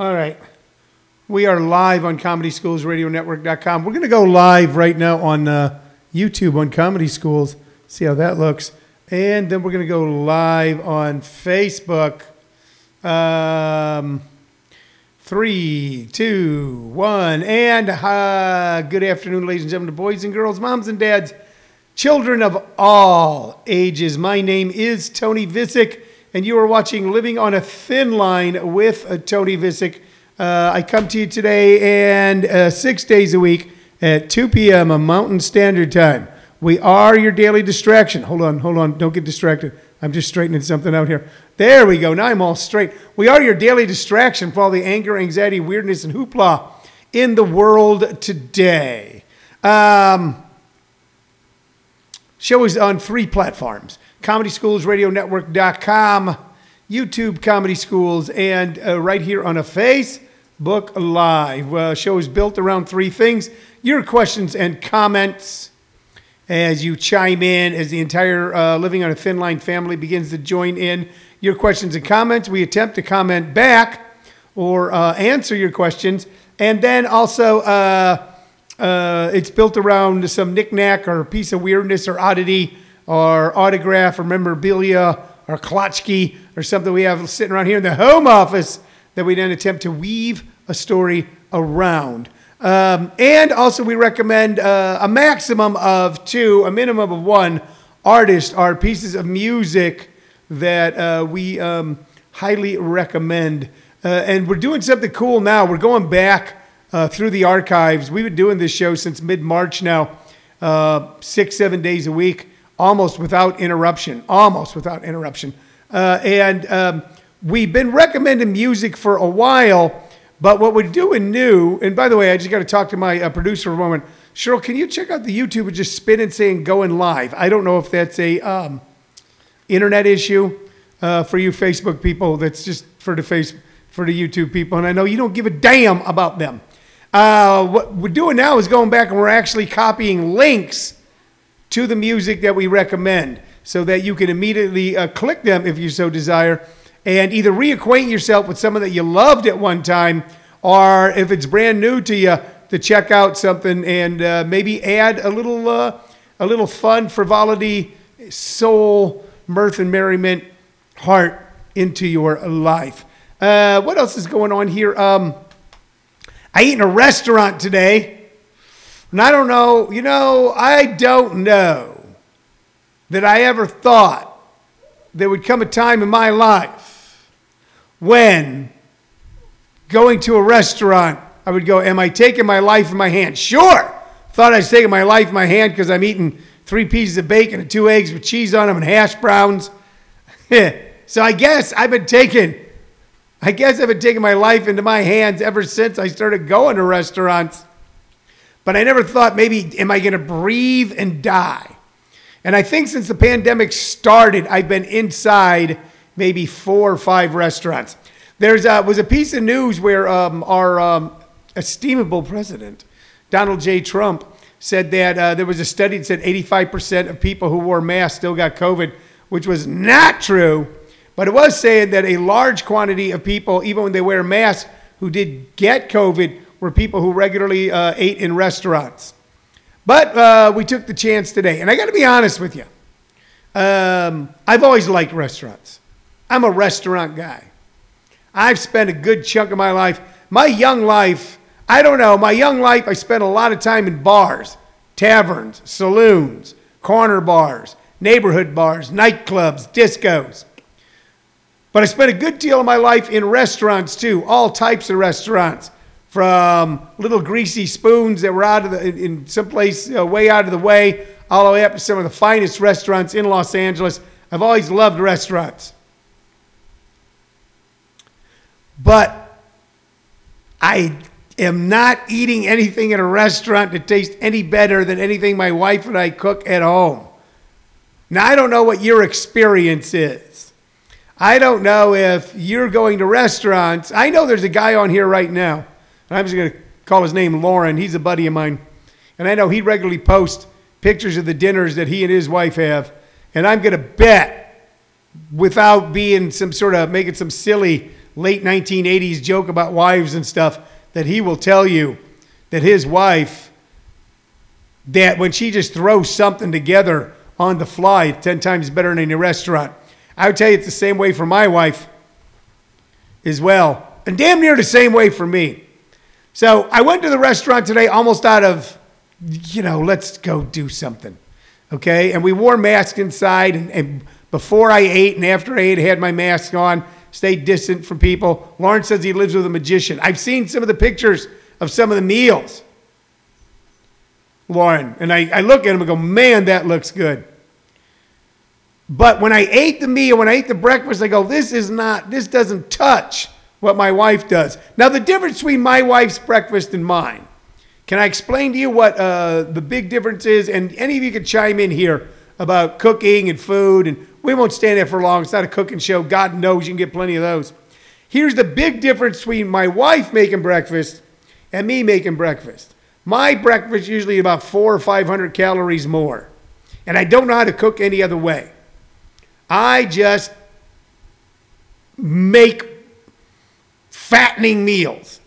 All right. We are live on ComedySchoolsRadioNetwork.com. We're going to go live right now on uh, YouTube on Comedy Schools. See how that looks. And then we're going to go live on Facebook. Um, three, two, one. And uh, good afternoon, ladies and gentlemen, boys and girls, moms and dads, children of all ages. My name is Tony Vicich, and you are watching Living on a Thin Line with uh, Tony Vicich. Uh, I come to you today and uh, six days a week at 2 p.m. Mountain Standard Time. We are your daily distraction. Hold on, hold on. Don't get distracted. I'm just straightening something out here. There we go. Now I'm all straight. We are your daily distraction for all the anger, anxiety, weirdness, and hoopla in the world today. Um, show is on three platforms ComedySchoolsRadioNetwork.com, YouTube Comedy Schools, and uh, right here on a Facebook Live. Uh, show is built around three things your questions and comments as you chime in, as the entire uh, Living on a Thin Line family begins to join in your questions and comments. We attempt to comment back or uh, answer your questions. And then also, uh, it's built around some knickknack or piece of weirdness or oddity or autograph or memorabilia or klotchki or something we have sitting around here in the home office that we then attempt to weave a story around. Um, and also, we recommend uh, a maximum of two, a minimum of one artist or pieces of music that uh, we um, highly recommend. Uh, and we're doing something cool now. We're going back uh, through the archives. We've been doing this show since mid March now, uh, six, seven days a week, almost without interruption. Almost without interruption. Uh, and um, we've been recommending music for a while. But what we're doing new, and by the way, I just got to talk to my uh, producer for a moment. Cheryl, can you check out the YouTube and just spin and saying going live? I don't know if that's a um, internet issue uh, for you Facebook people. That's just for the face for the YouTube people, and I know you don't give a damn about them. Uh, what we're doing now is going back and we're actually copying links to the music that we recommend, so that you can immediately uh, click them if you so desire and either reacquaint yourself with someone that you loved at one time, or if it's brand new to you, to check out something and uh, maybe add a little, uh, a little fun, frivolity, soul, mirth, and merriment, heart into your life. Uh, what else is going on here? Um, I ate in a restaurant today, and I don't know, you know, I don't know that I ever thought there would come a time in my life when going to a restaurant, I would go, Am I taking my life in my hand? Sure. Thought I was taking my life in my hand because I'm eating three pieces of bacon and two eggs with cheese on them and hash browns. so I guess I've been taking, I guess I've been taking my life into my hands ever since I started going to restaurants. But I never thought maybe, am I going to breathe and die? And I think since the pandemic started, I've been inside maybe four or five restaurants. There was a piece of news where um, our um, estimable president, Donald J. Trump, said that uh, there was a study that said 85% of people who wore masks still got COVID, which was not true. But it was saying that a large quantity of people, even when they wear masks, who did get COVID were people who regularly uh, ate in restaurants. But uh, we took the chance today. And I got to be honest with you. Um, I've always liked restaurants. I'm a restaurant guy. I've spent a good chunk of my life, my young life, I don't know, my young life, I spent a lot of time in bars, taverns, saloons, corner bars, neighborhood bars, nightclubs, discos. But I spent a good deal of my life in restaurants too, all types of restaurants, from little greasy spoons that were out of the, in some place uh, way out of the way, all the way up to some of the finest restaurants in Los Angeles. I've always loved restaurants. But I am not eating anything in a restaurant that tastes any better than anything my wife and I cook at home. Now, I don't know what your experience is. I don't know if you're going to restaurants. I know there's a guy on here right now, I'm just going to call his name Lauren. He's a buddy of mine. And I know he regularly posts pictures of the dinners that he and his wife have. And I'm going to bet, without being some sort of making some silly late 1980s joke about wives and stuff that he will tell you that his wife, that when she just throws something together on the fly, 10 times better than any restaurant. I would tell you it's the same way for my wife as well, and damn near the same way for me. So I went to the restaurant today almost out of, you know, let's go do something. Okay. And we wore masks inside. And, and before I ate and after I ate, I had my mask on, stayed distant from people. Lawrence says he lives with a magician. I've seen some of the pictures of some of the meals, Lauren. And I, I look at him and go, man, that looks good. But when I ate the meal, when I ate the breakfast, I go, this is not, this doesn't touch what my wife does. Now, the difference between my wife's breakfast and mine, can I explain to you what uh, the big difference is? And any of you can chime in here about cooking and food, and we won't stand there for long. It's not a cooking show. God knows you can get plenty of those. Here's the big difference between my wife making breakfast and me making breakfast. My breakfast is usually about four or five hundred calories more, and I don't know how to cook any other way. I just make fattening meals.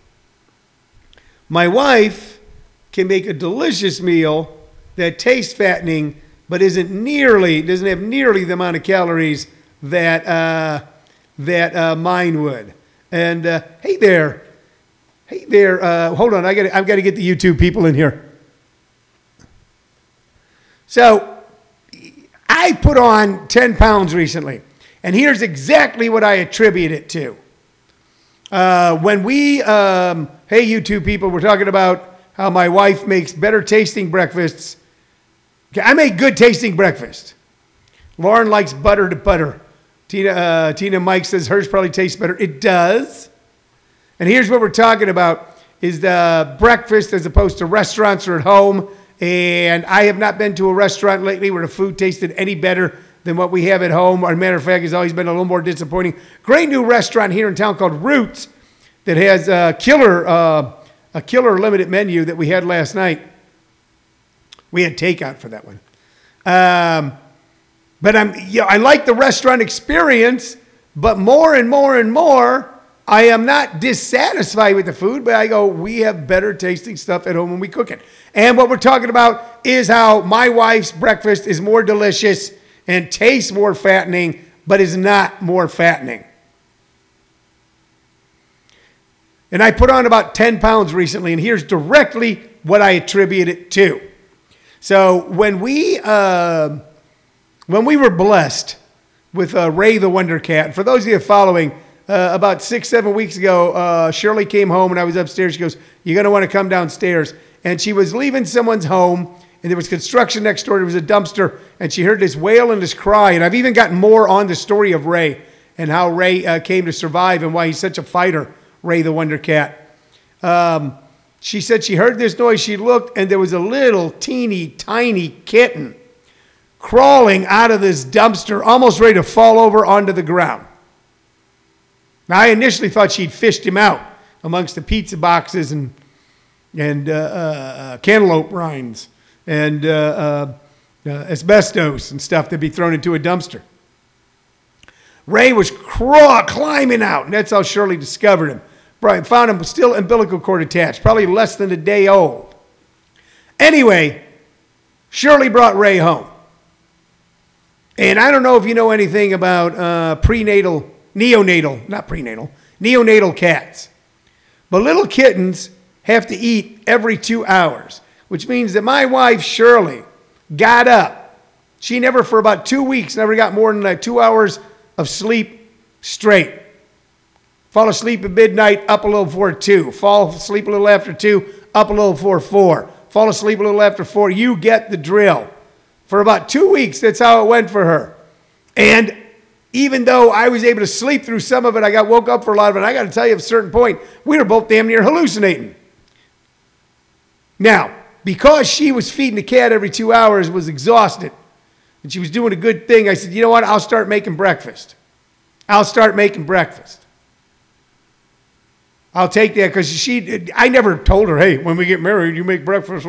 My wife can make a delicious meal that tastes fattening, but isn't nearly doesn't have nearly the amount of calories that uh, that uh, mine would. And uh, hey there, hey there. Uh, hold on, I got I've got to get the YouTube people in here. So I put on 10 pounds recently, and here's exactly what I attribute it to. Uh, when we, um, hey, two people, we're talking about how my wife makes better tasting breakfasts. I make good tasting breakfast. Lauren likes butter to butter. Tina, uh, Tina Mike says hers probably tastes better. It does. And here's what we're talking about is the breakfast as opposed to restaurants or at home. And I have not been to a restaurant lately where the food tasted any better than what we have at home. As a matter of fact, it's always been a little more disappointing. Great new restaurant here in town called Roots that has a killer, uh, a killer limited menu that we had last night. We had takeout for that one. Um, but I'm, you know, I like the restaurant experience, but more and more and more, I am not dissatisfied with the food, but I go, we have better tasting stuff at home when we cook it. And what we're talking about is how my wife's breakfast is more delicious and tastes more fattening, but is not more fattening. And I put on about 10 pounds recently, and here's directly what I attribute it to. So when we, uh, when we were blessed with uh, Ray the Wonder Cat, for those of you following, uh, about six, seven weeks ago, uh, Shirley came home and I was upstairs. She goes, You're going to want to come downstairs. And she was leaving someone's home and there was construction next door. There was a dumpster and she heard this wail and this cry. And I've even gotten more on the story of Ray and how Ray uh, came to survive and why he's such a fighter, Ray the Wonder Cat. Um, she said she heard this noise. She looked and there was a little teeny tiny kitten crawling out of this dumpster, almost ready to fall over onto the ground. Now, I initially thought she'd fished him out amongst the pizza boxes and, and uh, uh, uh cantaloupe rinds and uh, uh, asbestos and stuff that'd be thrown into a dumpster. Ray was craw- climbing out, and that's how Shirley discovered him. Brian found him still umbilical cord attached, probably less than a day old. Anyway, Shirley brought Ray home. And I don't know if you know anything about uh, prenatal neonatal, not prenatal, neonatal cats. But little kittens have to eat every two hours, which means that my wife, Shirley, got up. She never, for about two weeks, never got more than like two hours of sleep straight. Fall asleep at midnight, up a little before two. Fall asleep a little after two, up a little before four. Fall asleep a little after four. You get the drill. For about two weeks, that's how it went for her. And even though I was able to sleep through some of it, I got woke up for a lot of it. I got to tell you, at a certain point, we were both damn near hallucinating. Now, because she was feeding the cat every two hours, was exhausted, and she was doing a good thing, I said, you know what? I'll start making breakfast. I'll start making breakfast. I'll take that because she. I never told her, hey, when we get married, you make breakfast.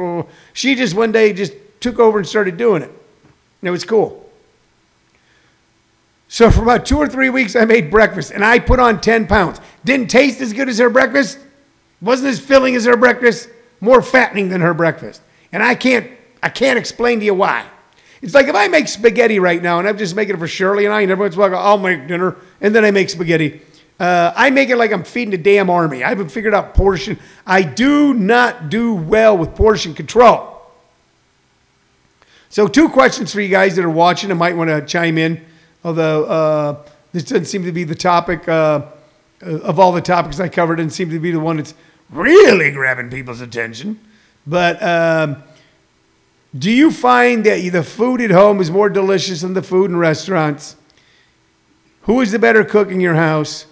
She just one day just took over and started doing it. And it was cool. So for about two or three weeks, I made breakfast and I put on 10 pounds. Didn't taste as good as her breakfast. Wasn't as filling as her breakfast. More fattening than her breakfast. And I can't, I can't explain to you why. It's like if I make spaghetti right now and I'm just making it for Shirley and I, and everyone's like, I'll make dinner, and then I make spaghetti. Uh, I make it like I'm feeding a damn army. I haven't figured out portion. I do not do well with portion control. So, two questions for you guys that are watching and might want to chime in, although uh, this doesn't seem to be the topic uh, of all the topics I covered, and seem to be the one that's really grabbing people's attention. But um, do you find that the food at home is more delicious than the food in restaurants? Who is the better cook in your house?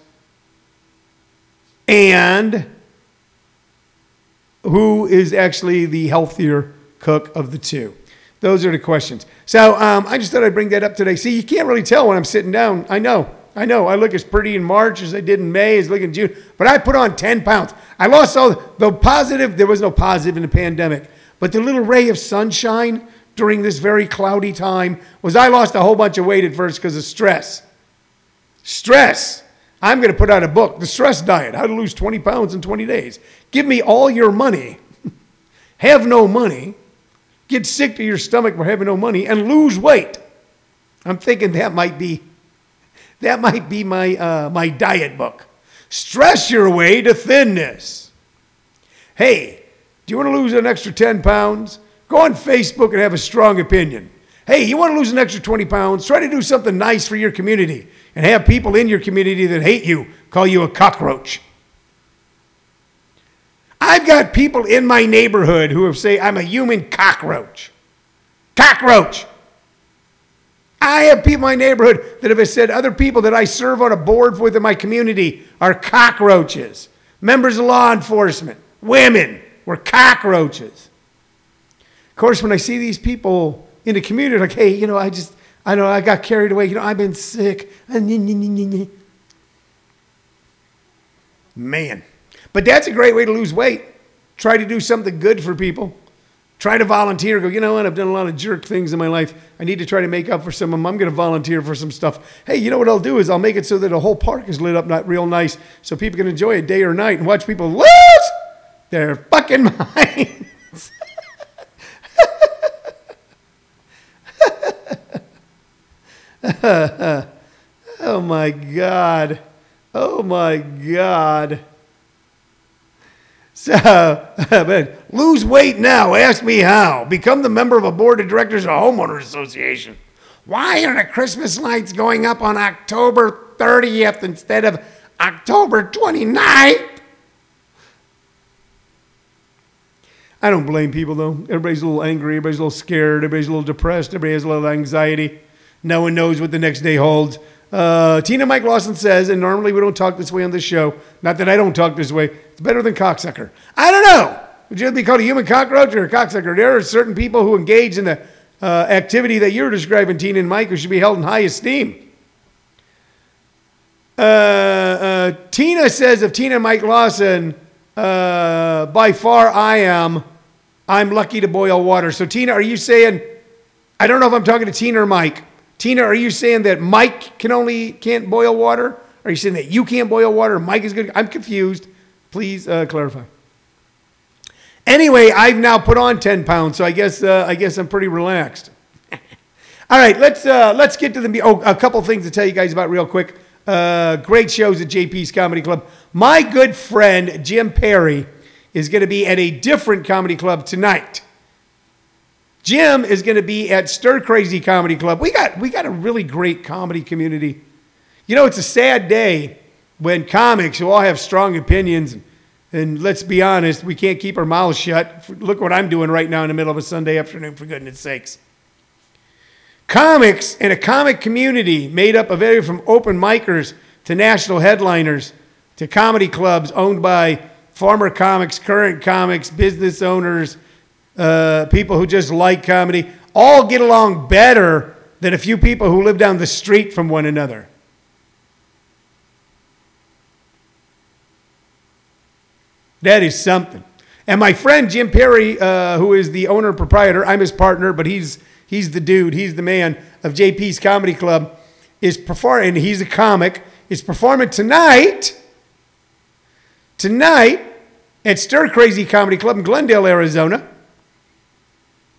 And who is actually the healthier cook of the two? Those are the questions. So um, I just thought I'd bring that up today. See, you can't really tell when I'm sitting down. I know. I know. I look as pretty in March as I did in May, as I look in June. But I put on 10 pounds. I lost all the positive. There was no positive in the pandemic. But the little ray of sunshine during this very cloudy time was I lost a whole bunch of weight at first because of stress. Stress. I'm going to put out a book, The Stress Diet How to Lose 20 Pounds in 20 Days. Give me all your money, have no money, get sick to your stomach for having no money, and lose weight. I'm thinking that might be. That might be my, uh, my diet book. Stress your way to thinness. Hey, do you want to lose an extra 10 pounds? Go on Facebook and have a strong opinion. Hey, you want to lose an extra 20 pounds? Try to do something nice for your community and have people in your community that hate you call you a cockroach. I've got people in my neighborhood who have say I'm a human cockroach. Cockroach. I have people in my neighborhood that have said other people that I serve on a board with in my community are cockroaches. Members of law enforcement, women were cockroaches. Of course, when I see these people in the community, like, hey, you know, I just, I know I got carried away. You know, I've been sick. Man. But that's a great way to lose weight. Try to do something good for people. Try to volunteer. Go, you know what? I've done a lot of jerk things in my life. I need to try to make up for some of them. I'm going to volunteer for some stuff. Hey, you know what I'll do is I'll make it so that a whole park is lit up not real nice so people can enjoy it day or night and watch people lose their fucking minds. oh my God. Oh my God. So, lose weight now. Ask me how. Become the member of a board of directors of a homeowners association. Why are the Christmas lights going up on October 30th instead of October 29th? I don't blame people though. Everybody's a little angry. Everybody's a little scared. Everybody's a little depressed. Everybody has a little anxiety. No one knows what the next day holds. Uh, Tina Mike Lawson says, and normally we don't talk this way on this show. Not that I don't talk this way. It's better than cocksucker. I don't know. Would you be called a human cockroach or a cocksucker? There are certain people who engage in the uh, activity that you're describing, Tina and Mike, who should be held in high esteem. Uh, uh Tina says of Tina Mike Lawson, uh, by far I am. I'm lucky to boil water. So, Tina, are you saying? I don't know if I'm talking to Tina or Mike. Tina, are you saying that Mike can only can't boil water? Are you saying that you can't boil water? Mike is good. I'm confused. Please uh, clarify. Anyway, I've now put on 10 pounds, so I guess uh, I guess I'm pretty relaxed. All right, let's uh, let's get to the oh a couple things to tell you guys about real quick. Uh, great shows at JP's Comedy Club. My good friend Jim Perry is going to be at a different comedy club tonight. Jim is going to be at Stir Crazy Comedy Club. We got we got a really great comedy community. You know, it's a sad day when comics who all have strong opinions and, and let's be honest, we can't keep our mouths shut. Look what I'm doing right now in the middle of a Sunday afternoon, for goodness sakes. Comics and a comic community made up of everything from open micers to national headliners to comedy clubs owned by former comics, current comics, business owners, uh, people who just like comedy, all get along better than a few people who live down the street from one another. That is something. And my friend Jim Perry, uh, who is the owner proprietor, I'm his partner, but he's he's the dude, he's the man of JP's Comedy Club, is performing. He's a comic. Is performing tonight tonight at Stir Crazy Comedy Club in Glendale, Arizona,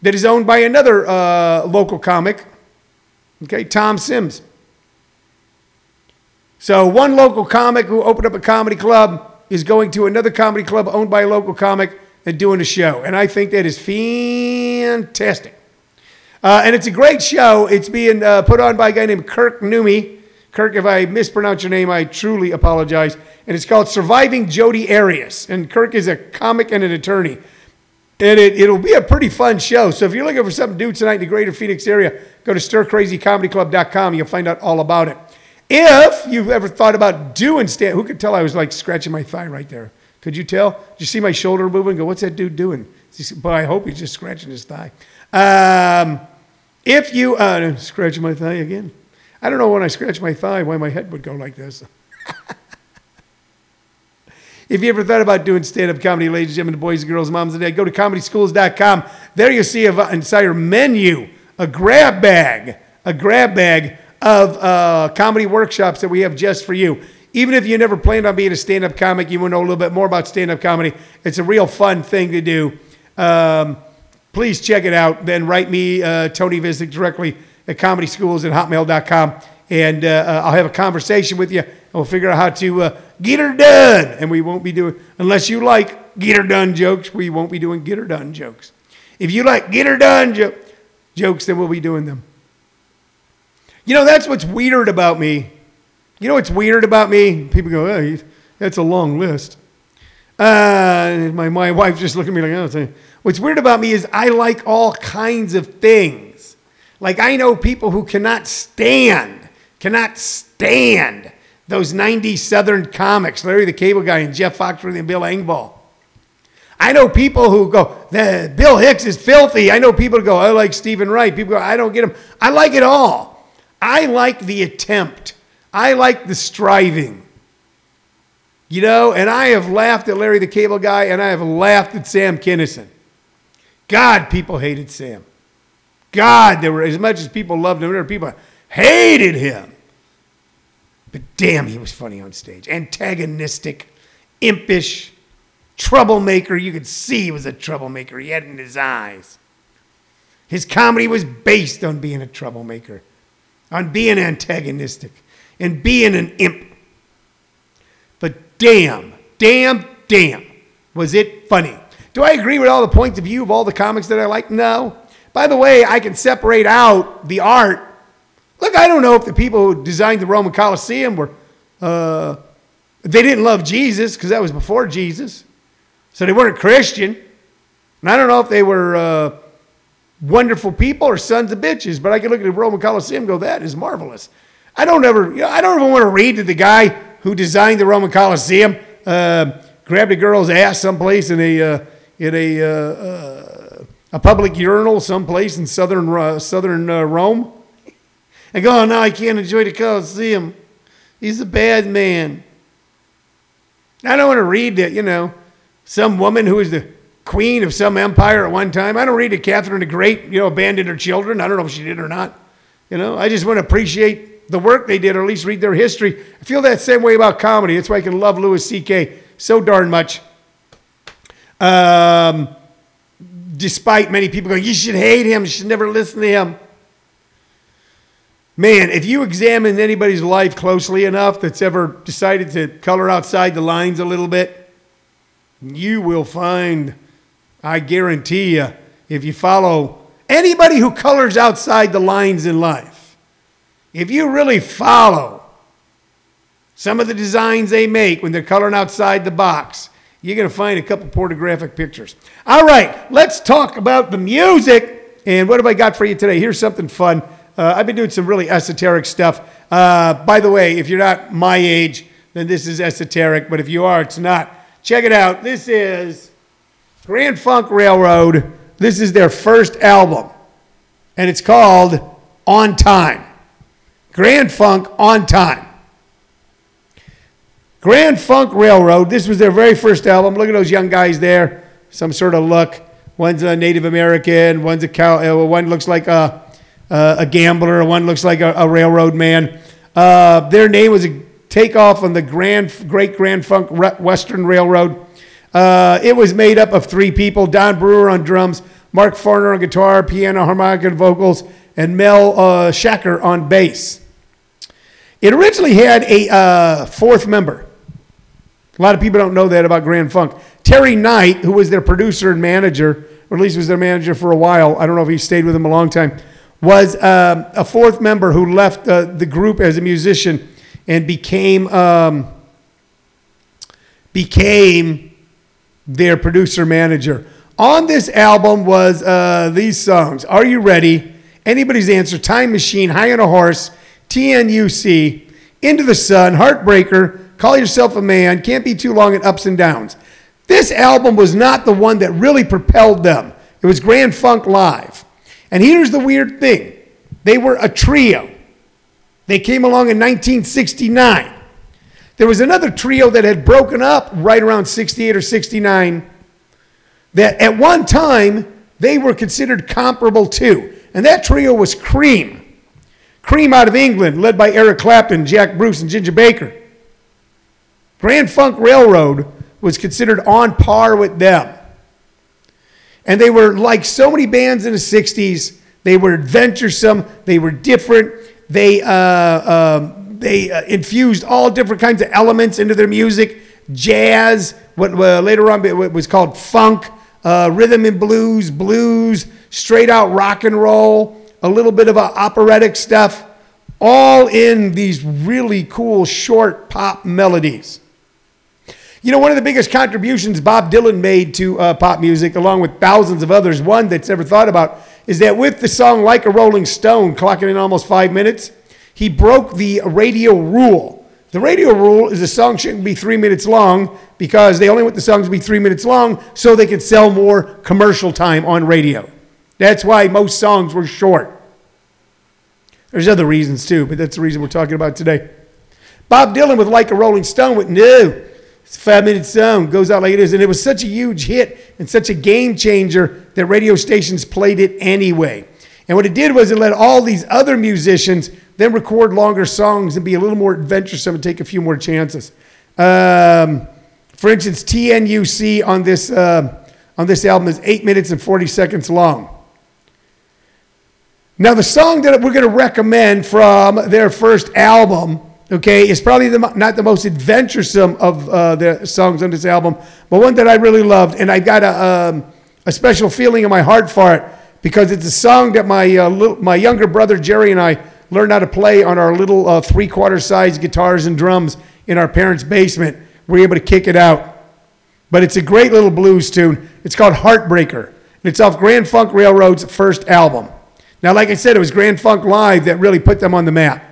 that is owned by another uh, local comic, okay, Tom Sims. So one local comic who opened up a comedy club is going to another comedy club owned by a local comic and doing a show. And I think that is fantastic. Uh, and it's a great show. It's being uh, put on by a guy named Kirk Nurmi. Kirk, if I mispronounce your name, I truly apologize. And it's called Surviving Jodi Arias. And Kirk is a comic and an attorney. And it, it'll be a pretty fun show. So if you're looking for something to do tonight in the greater Phoenix area, go to stircrazycomedyclub.com. You'll find out all about it. If you've ever thought about doing stand, who could tell I was like scratching my thigh right there? Could you tell? Did you see my shoulder moving? Go, what's that dude doing? But I hope he's just scratching his thigh. Um, if you uh, scratching my thigh again, I don't know when I scratch my thigh why my head would go like this. If you ever thought about doing stand up comedy, ladies and gentlemen, boys and girls, moms and dads, go to comedyschools.com. There you see an entire menu, a grab bag, a grab bag of uh, comedy workshops that we have just for you. Even if you never planned on being a stand up comic, you want to know a little bit more about stand up comedy. It's a real fun thing to do. Um, please check it out. Then write me, uh, Tony Vicich, directly at comedyschools at hotmail.com. And uh, uh, I'll have a conversation with you. And we'll figure out how to uh, get her done. And we won't be doing, unless you like get her done jokes, we won't be doing get her done jokes. If you like get her done jo- jokes, then we'll be doing them. You know, that's what's weird about me. You know what's weird about me? People go, oh, that's a long list. Uh, my, my wife just looked at me like, oh, what's weird about me is I like all kinds of things. Like I know people who cannot stand, cannot stand those 90s Southern comics, Larry the Cable Guy and Jeff Foxworthy and Bill Engvall. I know people who go, Bill Hicks is filthy. I know people who go, I like Stephen Wright. People go, I don't get him. I like it all. I like the attempt. I like the striving. You know, and I have laughed at Larry the Cable Guy and I have laughed at Sam Kinison. God, people hated Sam. God, there were as much as people loved him, there were people hated him. But damn, he was funny on stage. Antagonistic, impish, troublemaker. You could see he was a troublemaker. He had it in his eyes. His comedy was based on being a troublemaker on being antagonistic and being an imp. But damn, damn, damn, was it funny. Do I agree with all the points of view of all the comics that I like? No. By the way, I can separate out the art. Look, I don't know if the people who designed the Roman Colosseum were, uh, they didn't love Jesus because that was before Jesus. So they weren't Christian. And I don't know if they were uh, wonderful people or sons of bitches. But I can look at the Roman Colosseum and go, that is marvelous. I don't ever, you know, I don't even want to read to the guy who designed the Roman Colosseum, uh, grabbed a girl's ass someplace in a, uh, in a, uh, uh a public urinal someplace in southern, southern uh, Rome. And go, oh, no, I can't enjoy the Colosseum. He's a bad man. I don't want to read that, you know, some woman who was the queen of some empire at one time. I don't read that Catherine the Great, you know, abandoned her children. I don't know if she did or not. You know, I just want to appreciate the work they did, or at least read their history. I feel that same way about comedy. That's why I can love Louis C.K. so darn much. Um, despite many people going, you should hate him, you should never listen to him. Man, if you examine anybody's life closely enough that's ever decided to color outside the lines a little bit, you will find I guarantee you, if you follow anybody who colors outside the lines in life, if you really follow some of the designs they make when they're coloring outside the box, you're going to find a couple pornographic pictures. All right, let's talk about the music. And what have I got for you today? Here's something fun. Uh, I've been doing some really esoteric stuff. Uh, by the way, if you're not my age, then this is esoteric. But if you are, it's not. Check it out. This is Grand Funk Railroad, this is their first album, and it's called On Time. Grand Funk On Time. Grand Funk Railroad, this was their very first album. Look at those young guys there, some sort of look. One's a Native American, one's a cow, uh, one looks like a, uh, a gambler, one looks like a, a railroad man. Uh, their name was a takeoff on the Grand, Great Grand Trunk Western Railroad. Uh, it was made up of three people Don Brewer on drums, Mark Farner on guitar, piano, harmonica, and vocals, and Mel uh, Schacher on bass. It originally had a uh, fourth member. A lot of people don't know that about Grand Funk. Terry Knight, who was their producer and manager, or at least was their manager for a while, I don't know if he stayed with them a long time, was um, a fourth member who left uh, the group as a musician and became um, became their producer manager. On this album was uh, these songs. Are you ready? Anybody's answer. Time Machine, High on a Horse, TNUC, Into the Sun, Heartbreaker, Call Yourself a Man, Can't Be Too Long, and Ups and Downs. This album was not the one that really propelled them. It was Grand Funk Live. And here's the weird thing they were a trio. They came along in 1969. There was another trio that had broken up right around 68 or 69 that at one time they were considered comparable to. And that trio was Cream. Cream out of England, led by Eric Clapton, Jack Bruce, and Ginger Baker. Grand Funk Railroad was considered on par with them. And they were like so many bands in the 60s, they were adventuresome, they were different, they, uh, um, they uh, infused all different kinds of elements into their music. Jazz, what uh, later on was called funk, uh, rhythm and blues, blues, straight out rock and roll, a little bit of operatic stuff, all in these really cool short pop melodies. You know, one of the biggest contributions Bob Dylan made to uh, pop music, along with thousands of others, one that's ever thought about, is that with the song Like a Rolling Stone, clocking in almost five minutes, he broke the radio rule. The radio rule is a song shouldn't be three minutes long because they only want the songs to be three minutes long so they can sell more commercial time on radio. That's why most songs were short. There's other reasons too, but that's the reason we're talking about today. Bob Dylan with Like a Rolling Stone went, no, five minute song, goes out like it is. And it was such a huge hit and such a game changer that radio stations played it anyway. And what it did was it let all these other musicians then record longer songs and be a little more adventuresome and take a few more chances. Um, for instance, TNUC on this, uh, on this album is 8 minutes and 40 seconds long. Now, the song that we're going to recommend from their first album okay, is probably the, not the most adventuresome of uh, the songs on this album, but one that I really loved. And I got a, um, a special feeling in my heart for it because it's a song that my, uh, little, my younger brother Jerry and I learned how to play on our little uh, three quarter size guitars and drums in our parents' basement. We were able to kick it out. But it's a great little blues tune. It's called Heartbreaker. And it's off Grand Funk Railroad's first album. Now, like I said, it was Grand Funk Live that really put them on the map.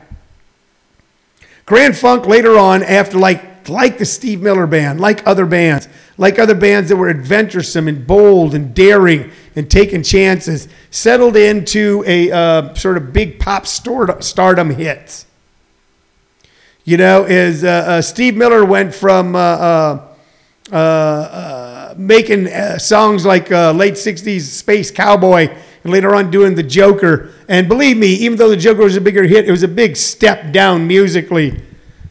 Grand Funk later on, after like like the Steve Miller Band, like other bands, like other bands that were adventuresome and bold and daring and taking chances, settled into a uh, sort of big pop stardom hits. You know, as uh, uh, Steve Miller went from uh, uh, uh, making songs like late 60s Space Cowboy and later on doing The Joker. And believe me, even though The Joker was a bigger hit, it was a big step down musically.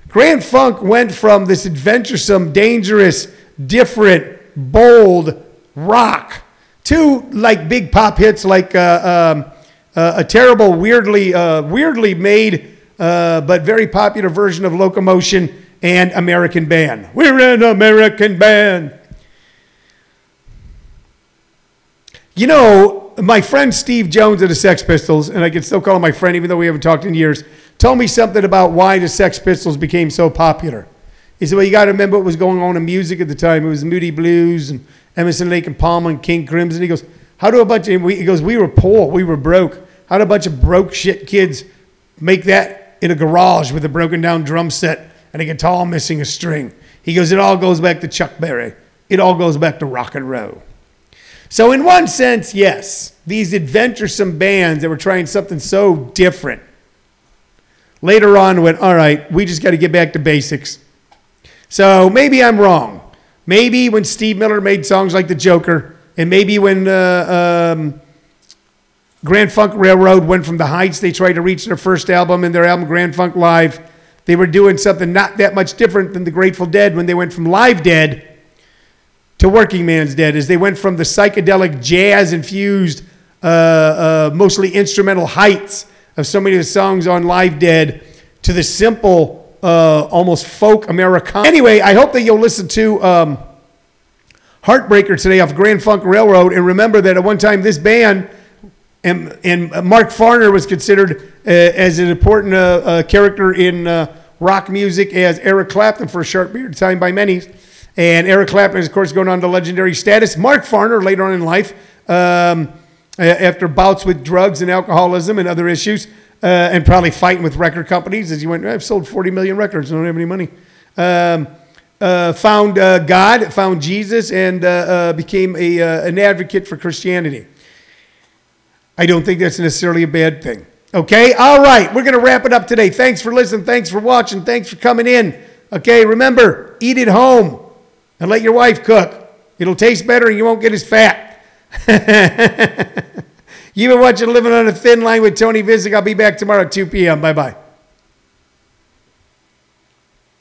Grand Funk went from this adventuresome, dangerous, different, bold rock to like big pop hits like uh, um, uh, a terrible, weirdly, uh, weirdly made, uh, but very popular version of Locomotion and American Band. We're an American band. You know, my friend Steve Jones of the Sex Pistols, and I can still call him my friend even though we haven't talked in years, told me something about why the Sex Pistols became so popular. He said, Well, you got to remember what was going on in music at the time. It was Moody Blues and Emerson, Lake and Palmer and King Crimson. He goes, How do a bunch of, he goes, We were poor, we were broke. How do a bunch of broke shit kids make that in a garage with a broken down drum set and a guitar missing a string? He goes, It all goes back to Chuck Berry. It all goes back to rock and roll. So, in one sense, yes, these adventuresome bands that were trying something so different later on went, all right, we just got to get back to basics. So maybe I'm wrong. Maybe when Steve Miller made songs like The Joker, and maybe when uh, um, Grand Funk Railroad went from the heights they tried to reach their first album in their album Grand Funk Live, they were doing something not that much different than the Grateful Dead when they went from live dead to working man's dead, as they went from the psychedelic jazz infused, uh, uh, mostly instrumental heights of so many of the songs on Live Dead to the simple, uh, almost folk Americana. Anyway, I hope that you'll listen to. Um, Heartbreaker today off Grand Funk Railroad. And remember that at one time this band and, and Mark Farner was considered uh, as an important uh, uh, character in rock music as Eric Clapton for a short period of time by many. And Eric Clapton is, of course, going on to legendary status. Mark Farner, later on in life, um, after bouts with drugs and alcoholism and other issues, uh, and probably fighting with record companies, as he went, I've sold 40 million records, I don't have any money. Um, uh, found uh, God, found Jesus, and uh, uh became a, uh, an advocate for Christianity. I don't think that's necessarily a bad thing. Okay, all right, we're going to wrap it up today. Thanks for listening. Thanks for watching. Thanks for coming in. Okay, remember, eat at home and let your wife cook. It'll taste better and you won't get as fat. You've been watching Living on a Thin Line with Tony Vicich. I'll be back tomorrow at 2 p.m. Bye bye.